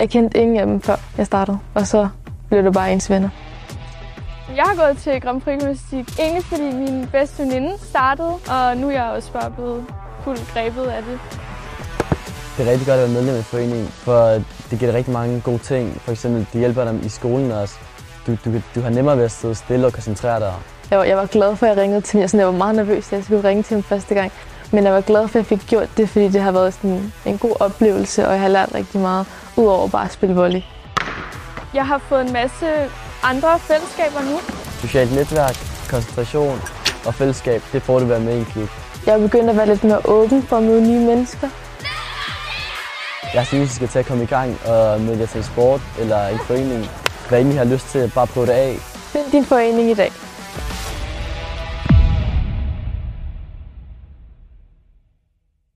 Jeg kendte ingen af dem, før jeg startede, og så blev det bare ens venner. Jeg har gået til Grand Prix Gymnastik egentlig fordi min bedste veninde startede, og nu er jeg også bare blevet fuldt grebet af det. Det er rigtig godt at være medlem af foreningen, for det giver dig rigtig mange gode ting. For eksempel, det hjælper dig i skolen også. Du, du, du har nemmere ved at sidde stille og koncentrere dig. Jeg var, jeg var glad for, at jeg ringede til ham. Jeg var meget nervøs, da jeg skulle ringe til ham første gang. Men jeg var glad for, at jeg fik gjort det, fordi det har været sådan en god oplevelse, og jeg har lært rigtig meget, udover bare at spille volley. Jeg har fået en masse andre fællesskaber nu. Socialt netværk, koncentration og fællesskab, det får at være med i en klub. Jeg er begyndt at være lidt mere åben for at møde nye mennesker. Jeg synes, I skal til at komme i gang og møde jer til en sport eller en forening. Hvad end I har lyst til, bare prøve det af. Find din forening i dag.